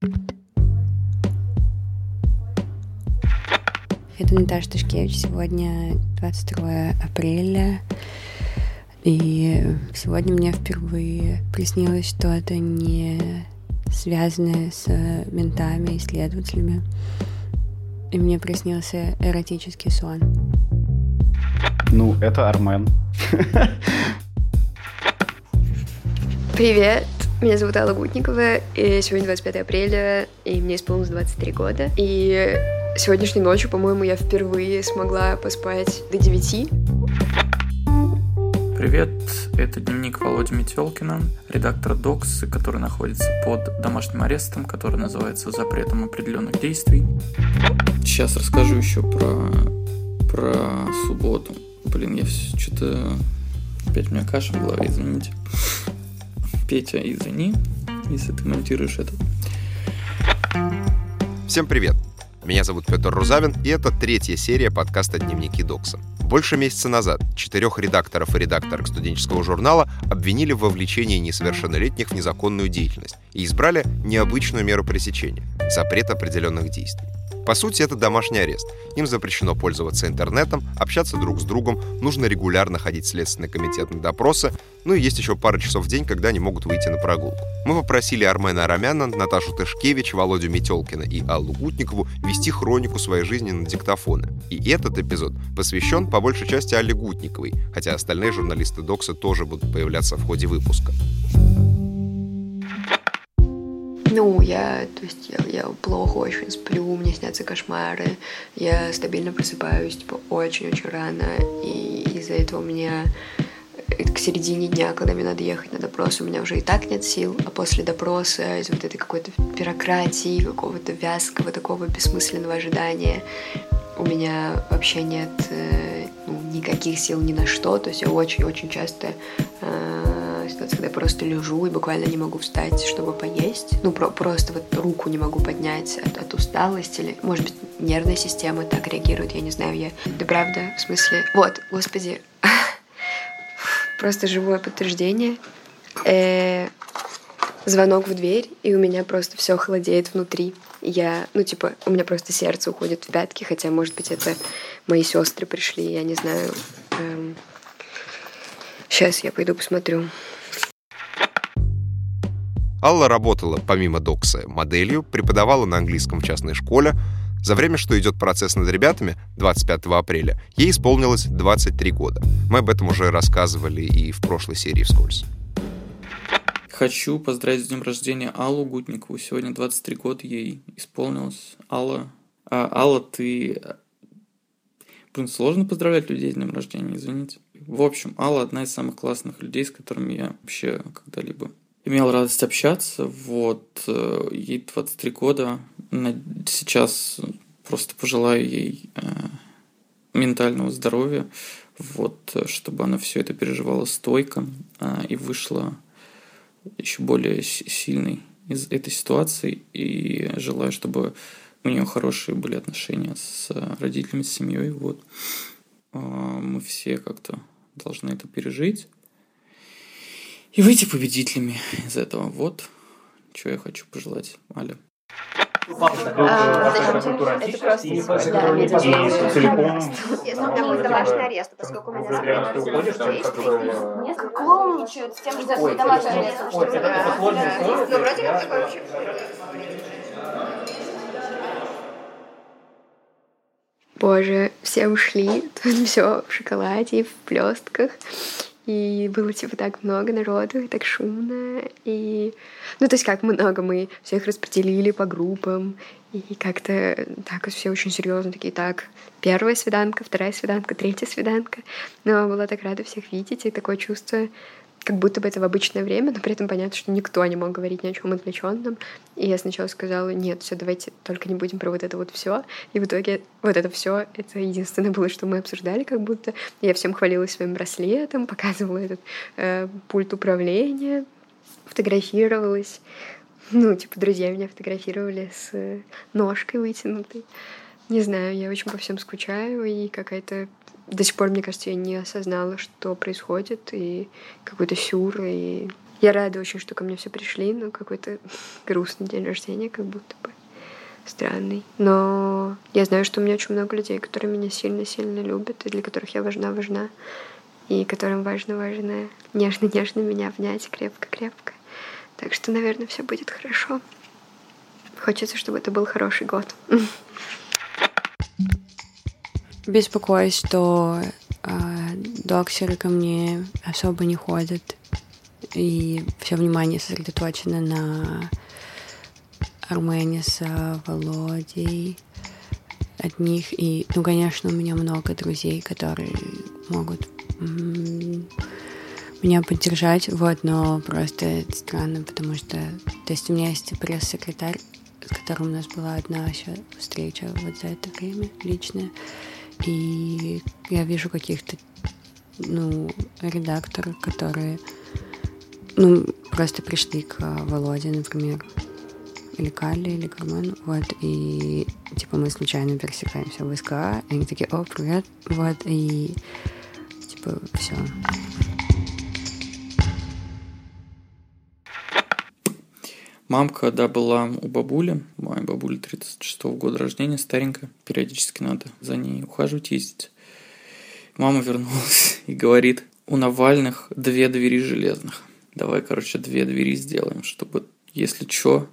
Это Наташа Ташкевич. Сегодня 22 апреля. И сегодня мне впервые приснилось что-то не связанное с ментами и следователями. И мне приснился эротический сон. Ну, это Армен. Привет, меня зовут Алла Гутникова, и сегодня 25 апреля, и мне исполнилось 23 года. И сегодняшней ночью, по-моему, я впервые смогла поспать до 9. Привет, это дневник Володи Метелкина, редактор Докс, который находится под домашним арестом, который называется «Запретом определенных действий». Сейчас расскажу еще про, про субботу. Блин, я что-то... Опять у меня каша в голове, извините. Петя, извини, если ты монтируешь это. Всем привет! Меня зовут Петр Рузавин, и это третья серия подкаста «Дневники Докса». Больше месяца назад четырех редакторов и редакторок студенческого журнала обвинили в вовлечении несовершеннолетних в незаконную деятельность и избрали необычную меру пресечения – запрет определенных действий. По сути, это домашний арест. Им запрещено пользоваться интернетом, общаться друг с другом, нужно регулярно ходить в Следственный комитет на допросы, ну и есть еще пара часов в день, когда они могут выйти на прогулку. Мы попросили Армена Арамяна, Наташу Тышкевич, Володю Метелкина и Аллу Гутникову вести хронику своей жизни на диктофоны. И этот эпизод посвящен по большей части Алле Гутниковой, хотя остальные журналисты Докса тоже будут появляться в ходе выпуска. Ну, я, то есть я, я плохо очень сплю, мне снятся кошмары, я стабильно просыпаюсь, типа, очень-очень рано, и из-за этого у меня к середине дня, когда мне надо ехать на допрос, у меня уже и так нет сил, а после допроса из вот этой какой-то бюрократии, какого-то вязкого, такого бессмысленного ожидания у меня вообще нет э, ну, никаких сил ни на что, то есть я очень-очень часто э, ситуация, когда я просто лежу и буквально не могу встать, чтобы поесть. Ну, про просто вот руку не могу поднять от, от усталости. Или, может быть, нервная система так реагирует, я не знаю. Я... Да правда, в смысле... Вот, господи. Просто живое подтверждение. Э, звонок в дверь, и у меня просто все холодеет внутри. Я, ну, типа, у меня просто сердце уходит в пятки, хотя, может быть, это мои сестры пришли, я не знаю. Эм... Сейчас я пойду посмотрю. Алла работала, помимо докса, моделью, преподавала на английском в частной школе. За время, что идет процесс над ребятами, 25 апреля, ей исполнилось 23 года. Мы об этом уже рассказывали и в прошлой серии вскользь. Хочу поздравить с днем рождения Аллу Гутникову. Сегодня 23 года ей исполнилось. Алла, а, Алла, ты... Блин, сложно поздравлять людей с днем рождения, извините. В общем, Алла одна из самых классных людей, с которыми я вообще когда-либо имел радость общаться. Вот, э, ей 23 года. Сейчас просто пожелаю ей э, ментального здоровья, вот, чтобы она все это переживала стойко э, и вышла еще более сильной из этой ситуации. И желаю, чтобы у нее хорошие были отношения с родителями, с семьей. Вот. Мы все как-то должны это пережить и выйти победителями из этого. Вот, что я хочу пожелать Аля. А, это просто целиком... У меня будет домашний арест, поскольку у меня. Клоуничают с тем, что домашний арест. Ну, вроде как такой вообще. Боже, все ушли, тут все в шоколаде, в блестках. И было, типа, так много народу, и так шумно, и... Ну, то есть как много, мы всех распределили по группам, и как-то так все очень серьезно, такие, так, первая свиданка, вторая свиданка, третья свиданка. Но была так рада всех видеть, и такое чувство, как будто бы это в обычное время, но при этом понятно, что никто не мог говорить ни о чем отвлеченном. И я сначала сказала, нет, все, давайте только не будем про вот это вот все. И в итоге вот это все, это единственное было, что мы обсуждали, как будто я всем хвалилась своим браслетом, показывала этот э, пульт управления, фотографировалась. Ну, типа, друзья меня фотографировали с э, ножкой вытянутой. Не знаю, я очень по всем скучаю, и какая-то до сих пор, мне кажется, я не осознала, что происходит, и какой-то сюр, и Я рада очень, что ко мне все пришли, но какой-то грустный день рождения, как будто бы странный. Но я знаю, что у меня очень много людей, которые меня сильно-сильно любят, и для которых я важна-важна, и которым важно-важно нежно-нежно меня обнять крепко-крепко. Так что, наверное, все будет хорошо. Хочется, чтобы это был хороший год. Беспокоюсь, что э, доксеры ко мне особо не ходят, и все внимание сосредоточено на Армене с Володей от них. И, ну, конечно, у меня много друзей, которые могут меня поддержать, вот, но просто это странно, потому что, то есть у меня есть пресс-секретарь, с которым у нас была одна еще встреча вот за это время личная, и я вижу каких-то, ну, редакторов, которые, ну, просто пришли к Володе, например, или Калли, или Кармен, вот, и, типа, мы случайно пересекаемся в СКА, и они такие, о, привет, вот, и, типа, все. Мамка, когда была у бабули, моей бабули 36 -го года рождения, старенькая, периодически надо за ней ухаживать, ездить. Мама вернулась и говорит, у Навальных две двери железных. Давай, короче, две двери сделаем, чтобы, если что,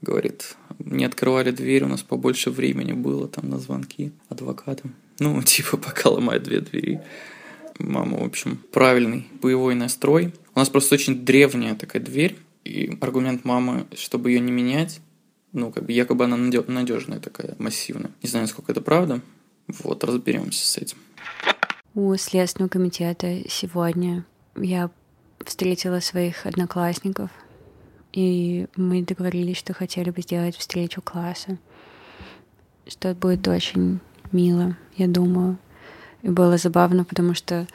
говорит, не открывали дверь, у нас побольше времени было там на звонки адвокатам. Ну, типа, пока ломают две двери. Мама, в общем, правильный боевой настрой. У нас просто очень древняя такая дверь, и аргумент мамы, чтобы ее не менять, ну, как бы якобы она надежная такая, массивная. Не знаю, сколько это правда. Вот, разберемся с этим. У Следственного комитета сегодня я встретила своих одноклассников, и мы договорились, что хотели бы сделать встречу класса. Что будет очень мило, я думаю. И было забавно, потому что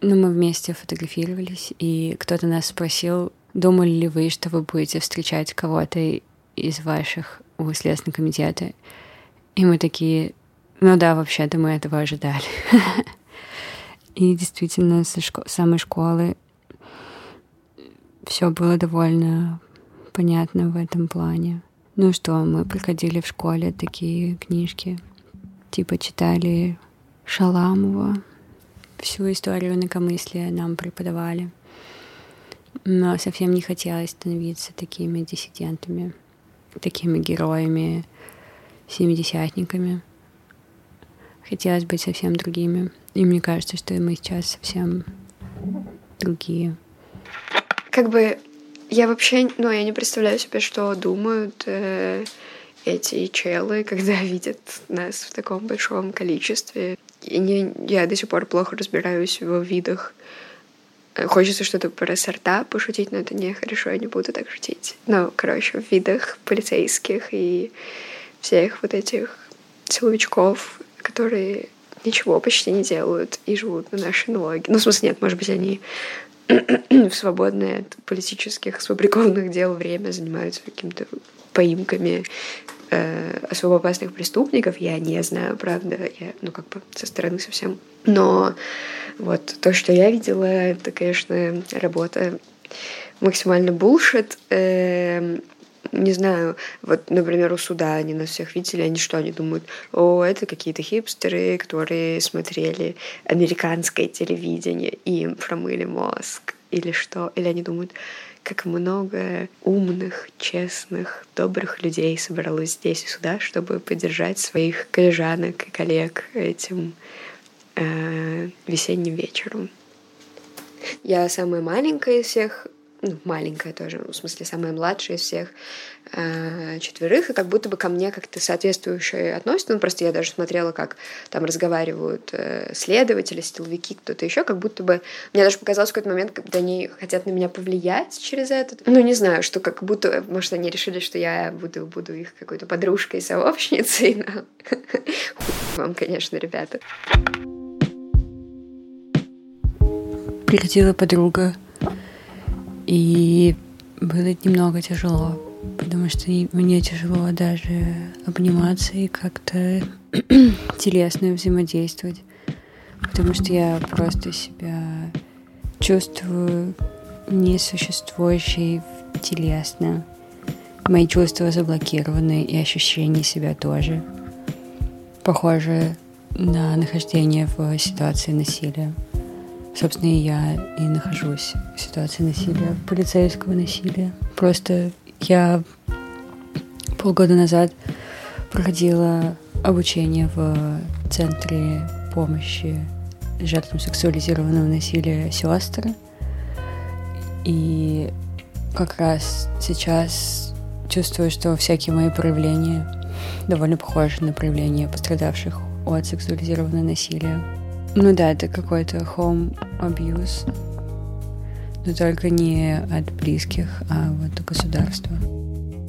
ну, мы вместе фотографировались, и кто-то нас спросил, думали ли вы, что вы будете встречать кого-то из ваших у Следственного комитета. И мы такие, ну да, вообще-то мы этого ожидали. И действительно, со самой школы все было довольно понятно в этом плане. Ну что, мы проходили в школе такие книжки, типа читали Шаламова, всю историю инакомыслия нам преподавали. Но совсем не хотелось становиться такими диссидентами, такими героями, семидесятниками. Хотелось быть совсем другими. И мне кажется, что мы сейчас совсем другие. Как бы я вообще, ну, я не представляю себе, что думают э, эти челы, когда видят нас в таком большом количестве. Не, я до сих пор плохо разбираюсь в видах. Хочется что-то про сорта пошутить, но это не хорошо, я не буду так шутить. Но, короче, в видах полицейских и всех вот этих силовичков, которые ничего почти не делают и живут на наши налоги. Ну, в смысле, нет, может быть, они в свободное от политических сфабрикованных дел время занимаются какими-то поимками э, особо опасных преступников. Я не знаю, правда, я, ну, как бы со стороны совсем. Но вот то, что я видела, это, конечно, работа максимально булшит. Э, не знаю, вот, например, у суда они нас всех видели, они что, они думают, о, это какие-то хипстеры, которые смотрели американское телевидение, и им промыли мозг, или что, или они думают, как много умных, честных, добрых людей собралось здесь и сюда, чтобы поддержать своих коллежанок и коллег этим э, весенним вечером. Я самая маленькая из всех, ну, маленькая тоже, в смысле, самая младшая из всех э, четверых, и как будто бы ко мне как-то соответствующие относятся. Ну, просто я даже смотрела, как там разговаривают э, следователи, силовики, кто-то еще, как будто бы... Мне даже показалось в какой-то момент, когда они хотят на меня повлиять через это. Ну, не знаю, что как будто... Может, они решили, что я буду, буду их какой-то подружкой, сообщницей. Вам, конечно, ребята. Приходила подруга и было немного тяжело, потому что мне тяжело даже обниматься и как-то телесно взаимодействовать, потому что я просто себя чувствую несуществующий телесно. Мои чувства заблокированы, и ощущения себя тоже. Похоже на нахождение в ситуации насилия. Собственно, я и нахожусь в ситуации насилия, полицейского насилия. Просто я полгода назад проходила обучение в Центре помощи жертвам сексуализированного насилия сестры. И как раз сейчас чувствую, что всякие мои проявления довольно похожи на проявления пострадавших от сексуализированного насилия. Ну да, это какой-то home abuse, но только не от близких, а вот от государства.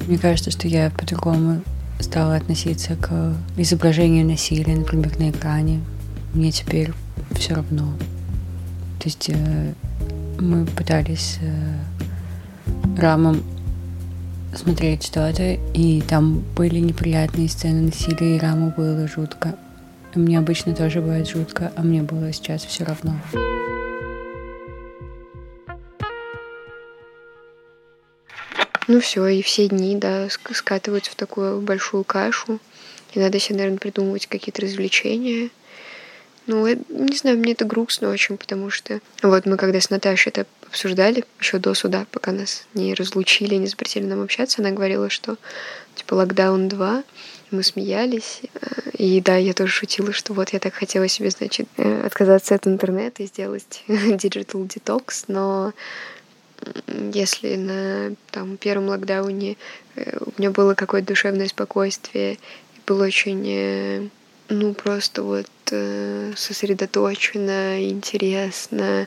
Мне кажется, что я по-другому стала относиться к изображению насилия, например, на экране. Мне теперь все равно. То есть э, мы пытались э, рамом смотреть что-то, и там были неприятные сцены насилия, и раму было жутко. Мне обычно тоже бывает жутко, а мне было сейчас все равно. Ну все, и все дни, да, скатываются в такую большую кашу. И надо себе, наверное, придумывать какие-то развлечения. Ну, не знаю, мне это грустно очень, потому что вот мы когда с Наташей это обсуждали еще до суда, пока нас не разлучили, не запретили нам общаться, она говорила, что типа локдаун 2, мы смеялись. И да, я тоже шутила, что вот я так хотела себе, значит, э, отказаться от интернета и сделать digital detox, но если на там, первом локдауне э, у меня было какое-то душевное спокойствие, было очень э, ну, просто вот э, сосредоточенно, интересно.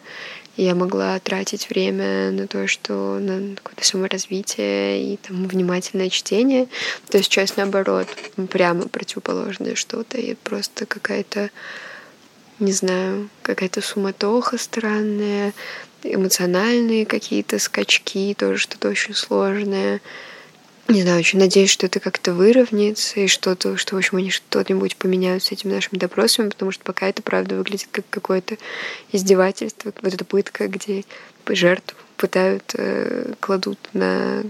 Я могла тратить время на то, что на какое-то саморазвитие и там внимательное чтение. То есть сейчас наоборот, прямо противоположное что-то. И просто какая-то, не знаю, какая-то суматоха странная, эмоциональные какие-то скачки, тоже что-то очень сложное. Не знаю, очень надеюсь, что это как-то выровняется и что-то, что, в общем, они что-нибудь поменяют с этими нашими допросами, потому что пока это, правда, выглядит как какое-то издевательство, вот эта пытка, где жертву пытают, э, кладут на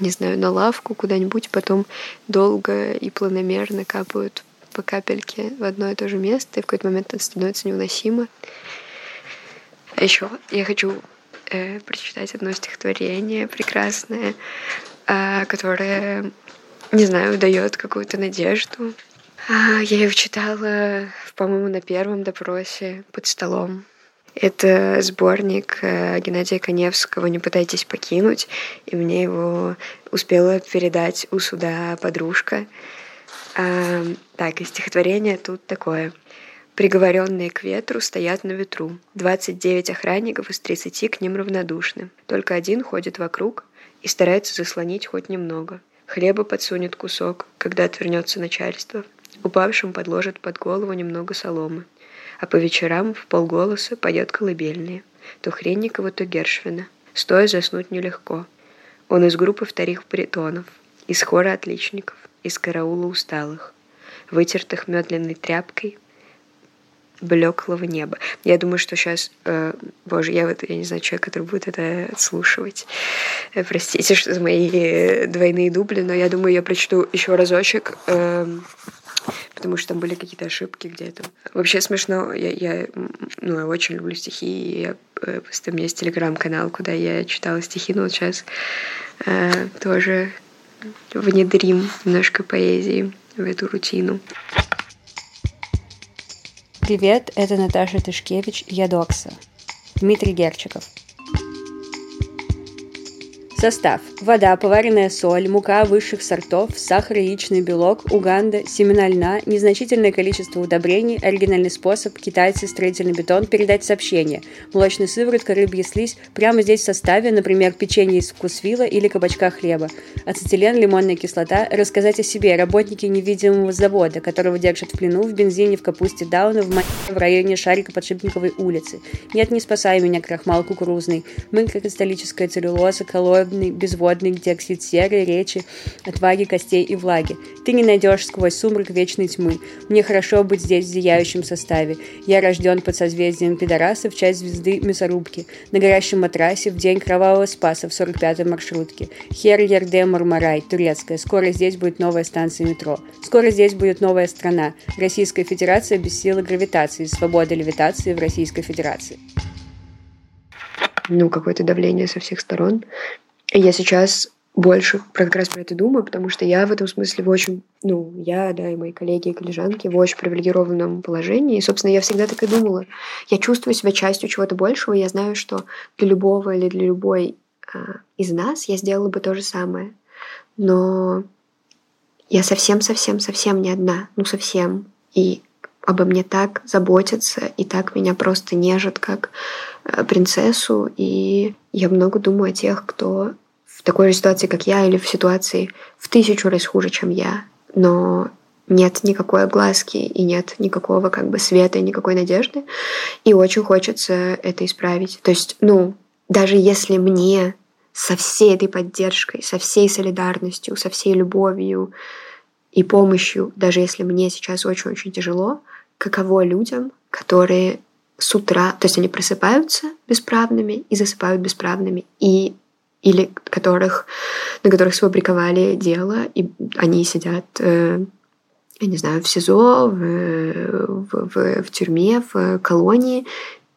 не знаю, на лавку куда-нибудь, потом долго и планомерно капают по капельке в одно и то же место, и в какой-то момент это становится невыносимо. А еще я хочу э, прочитать одно стихотворение прекрасное которая, не знаю, дает какую-то надежду. А, я его читала, по-моему, на первом допросе под столом. Это сборник э, Геннадия Коневского «Не пытайтесь покинуть», и мне его успела передать у суда подружка. А, так, и стихотворение тут такое. Приговоренные к ветру стоят на ветру. 29 охранников из 30 к ним равнодушны. Только один ходит вокруг, и старается заслонить хоть немного. Хлеба подсунет кусок, когда отвернется начальство. Упавшим подложит под голову немного соломы. А по вечерам в полголоса поет колыбельные. То Хренникова, то Гершвина. Стоя заснуть нелегко. Он из группы вторых баритонов, из хора отличников, из караула усталых, вытертых медленной тряпкой, блеклого неба. Я думаю, что сейчас, э, боже, я вот, я не знаю, человек, который будет это отслушивать. Э, простите, что за мои двойные дубли, но я думаю, я прочту еще разочек, э, потому что там были какие-то ошибки где-то. Вообще смешно, я, я, ну, я очень люблю стихи, и я, э, просто у меня есть телеграм-канал, куда я читала стихи, но вот сейчас э, тоже внедрим немножко поэзии в эту рутину. Привет, это Наташа Тышкевич, я Докса. Дмитрий Герчиков. Состав. Вода, поваренная соль, мука высших сортов, сахар, яичный белок, уганда, семена льна, незначительное количество удобрений, оригинальный способ, китайцы, строительный бетон, передать сообщение. Молочный сыворотка, рыбья слизь, прямо здесь в составе, например, печенье из вкусвила или кабачка хлеба. Ацетилен, лимонная кислота, рассказать о себе, работники невидимого завода, которого держат в плену в бензине, в капусте Дауна, в, в районе Шарика Подшипниковой улицы. Нет, не спасай меня, крахмал кукурузный. Мылька кристаллическая целлюлоза, калоид, бездробный, безводный, где оксид серы, речи, отваги, костей и влаги. Ты не найдешь сквозь сумрак вечной тьмы. Мне хорошо быть здесь в зияющем составе. Я рожден под созвездием пидораса в часть звезды мясорубки. На горящем матрасе в день кровавого спаса в 45-й маршрутке. Хер Ерде Мармарай, турецкая. Скоро здесь будет новая станция метро. Скоро здесь будет новая страна. Российская Федерация без силы гравитации. Свобода левитации в Российской Федерации ну, какое-то давление со всех сторон. И я сейчас больше про как раз про это думаю, потому что я в этом смысле в очень, ну, я, да, и мои коллеги и коллежанки в очень привилегированном положении. И, собственно, я всегда так и думала. Я чувствую себя частью чего-то большего, я знаю, что для любого или для любой а, из нас я сделала бы то же самое. Но я совсем-совсем-совсем не одна. Ну, совсем. И обо мне так заботятся и так меня просто нежат как э, принцессу. И я много думаю о тех, кто такой же ситуации, как я, или в ситуации в тысячу раз хуже, чем я. Но нет никакой огласки и нет никакого как бы света, никакой надежды. И очень хочется это исправить. То есть, ну, даже если мне со всей этой поддержкой, со всей солидарностью, со всей любовью и помощью, даже если мне сейчас очень-очень тяжело, каково людям, которые с утра, то есть они просыпаются бесправными и засыпают бесправными, и или которых, на которых сфабриковали дело, и они сидят, э, я не знаю, в СИЗО, в, в, в, в тюрьме, в колонии,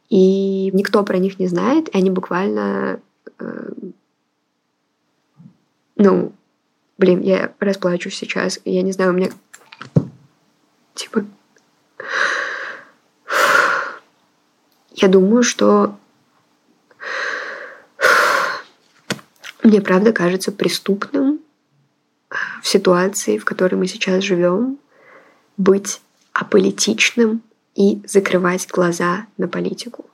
и никто про них не знает, и они буквально, э, ну, блин, я расплачусь сейчас, я не знаю, у меня типа я думаю, что мне правда кажется преступным в ситуации, в которой мы сейчас живем, быть аполитичным и закрывать глаза на политику.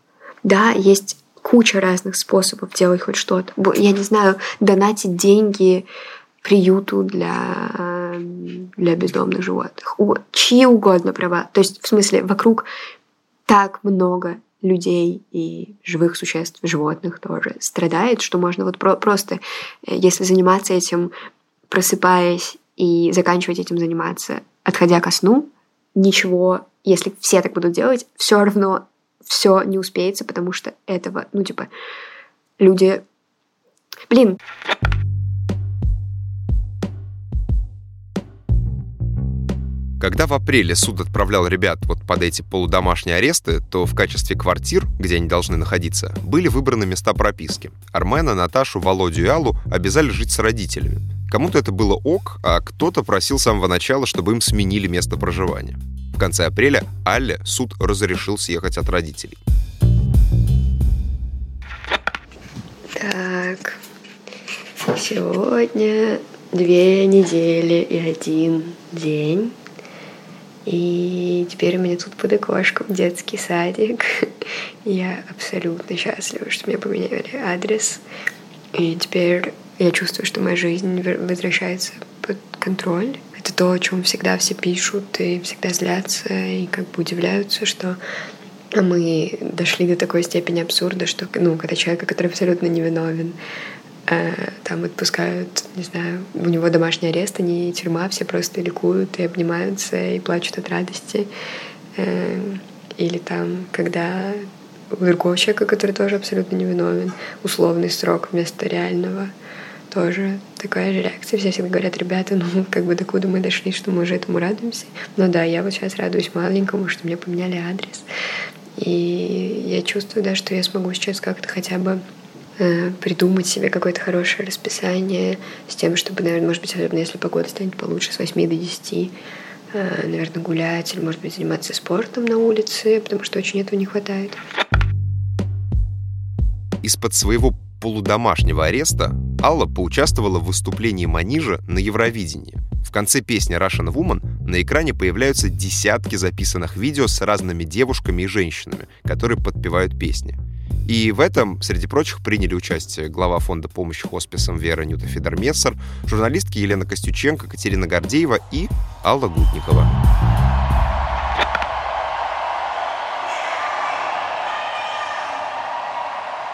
Да, есть куча разных способов делать хоть что-то. Я не знаю, донатить деньги приюту для, для бездомных животных. Чьи угодно права. То есть, в смысле, вокруг так много людей и живых существ, животных тоже страдает, что можно вот про просто, э, если заниматься этим, просыпаясь и заканчивать этим заниматься, отходя ко сну, ничего, если все так будут делать, все равно все не успеется, потому что этого, ну, типа, люди... Блин, Когда в апреле суд отправлял ребят вот под эти полудомашние аресты, то в качестве квартир, где они должны находиться, были выбраны места прописки. Армена, Наташу, Володю и Аллу обязали жить с родителями. Кому-то это было ок, а кто-то просил с самого начала, чтобы им сменили место проживания. В конце апреля Алле суд разрешил съехать от родителей. Так, сегодня две недели и один день и теперь у меня тут под окошком детский садик. Я абсолютно счастлива, что мне поменяли адрес. И теперь я чувствую, что моя жизнь возвращается под контроль. Это то, о чем всегда все пишут и всегда злятся и как бы удивляются, что мы дошли до такой степени абсурда, что, ну, когда человека, который абсолютно невиновен, там отпускают, не знаю, у него домашний арест, не тюрьма, все просто ликуют и обнимаются и плачут от радости. Э, или там, когда у другого человека, который тоже абсолютно невиновен, условный срок вместо реального, тоже такая же реакция. Все всегда говорят, ребята, ну, как бы докуда мы дошли, что мы уже этому радуемся. Но да, я вот сейчас радуюсь маленькому, что мне поменяли адрес. И я чувствую, да, что я смогу сейчас как-то хотя бы Э, придумать себе какое-то хорошее расписание с тем, чтобы, наверное, может быть, особенно если погода станет получше, с 8 до 10, э, наверное, гулять или, может быть, заниматься спортом на улице, потому что очень этого не хватает. Из-под своего полудомашнего ареста Алла поучаствовала в выступлении Манижа на Евровидении. В конце песни Russian Woman на экране появляются десятки записанных видео с разными девушками и женщинами, которые подпевают песни. И в этом, среди прочих, приняли участие глава фонда помощи хосписам Вера Нюта Федермессер, журналистки Елена Костюченко, Катерина Гордеева и Алла Гутникова.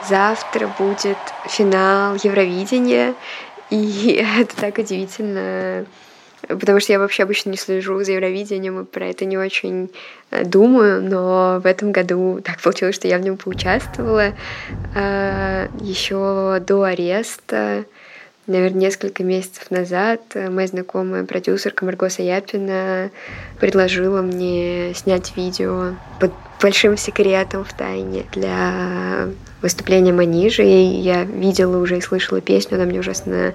Завтра будет финал Евровидения, и это так удивительно, потому что я вообще обычно не слежу за Евровидением и про это не очень э, думаю, но в этом году так получилось, что я в нем поучаствовала. Э, еще до ареста наверное, несколько месяцев назад моя знакомая продюсерка Марго Саяпина предложила мне снять видео под большим секретом в тайне для выступления Манижи. И я видела уже и слышала песню, она мне ужасно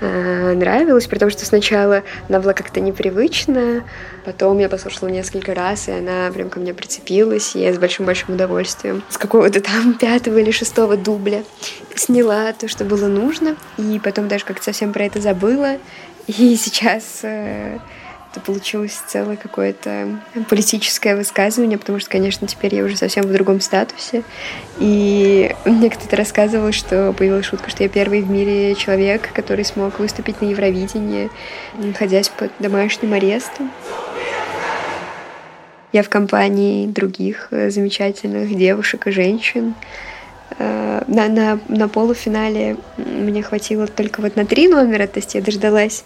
э, нравилась, потому что сначала она была как-то непривычная, потом я послушала несколько раз, и она прям ко мне прицепилась, и я с большим-большим удовольствием с какого-то там пятого или шестого дубля сняла то, что было нужно, и потом даже как-то совсем про это забыла. И сейчас э, это получилось целое какое-то политическое высказывание, потому что, конечно, теперь я уже совсем в другом статусе. И мне кто-то рассказывал, что появилась шутка, что я первый в мире человек, который смог выступить на Евровидении, находясь под домашним арестом. Я в компании других э, замечательных девушек и женщин. Э, на, на, на полуфинале мне хватило только вот на три номера, то есть я дождалась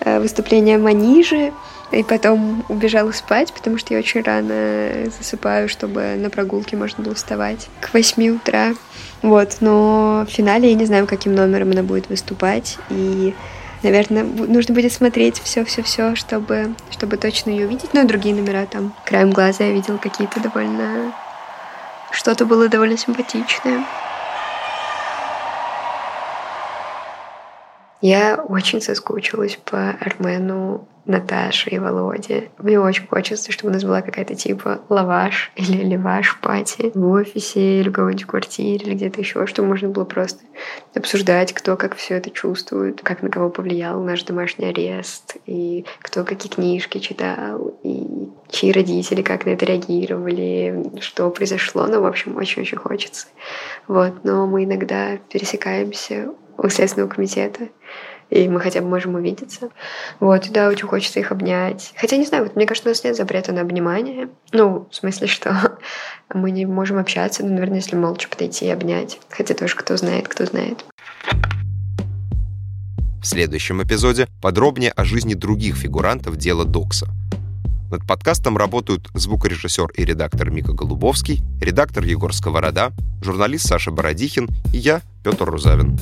Э, выступление Манижи, и потом убежала спать, потому что я очень рано засыпаю, чтобы на прогулке можно было вставать к 8 утра. Вот, но в финале я не знаю, каким номером она будет выступать, и наверное, нужно будет смотреть все-все-все, чтобы, чтобы точно ее увидеть. Ну и другие номера там. Краем глаза я видела какие-то довольно... Что-то было довольно симпатичное. Я очень соскучилась по Армену, Наташе и Володе. Мне очень хочется, чтобы у нас была какая-то типа лаваш или леваш пати в офисе или в какой-нибудь квартире или где-то еще, чтобы можно было просто обсуждать, кто как все это чувствует, как на кого повлиял наш домашний арест, и кто какие книжки читал, и чьи родители как на это реагировали, что произошло. Ну, в общем, очень-очень хочется. Вот. Но мы иногда пересекаемся у Следственного комитета, и мы хотя бы можем увидеться. Вот, и да, очень хочется их обнять. Хотя, не знаю, вот мне кажется, у нас нет запрета на обнимание. Ну, в смысле, что мы не можем общаться, но, наверное, если молча подойти и обнять. Хотя тоже кто знает, кто знает. В следующем эпизоде подробнее о жизни других фигурантов дела Докса. Над подкастом работают звукорежиссер и редактор Мика Голубовский, редактор Егор Сковорода, журналист Саша Бородихин и я, Петр Рузавин.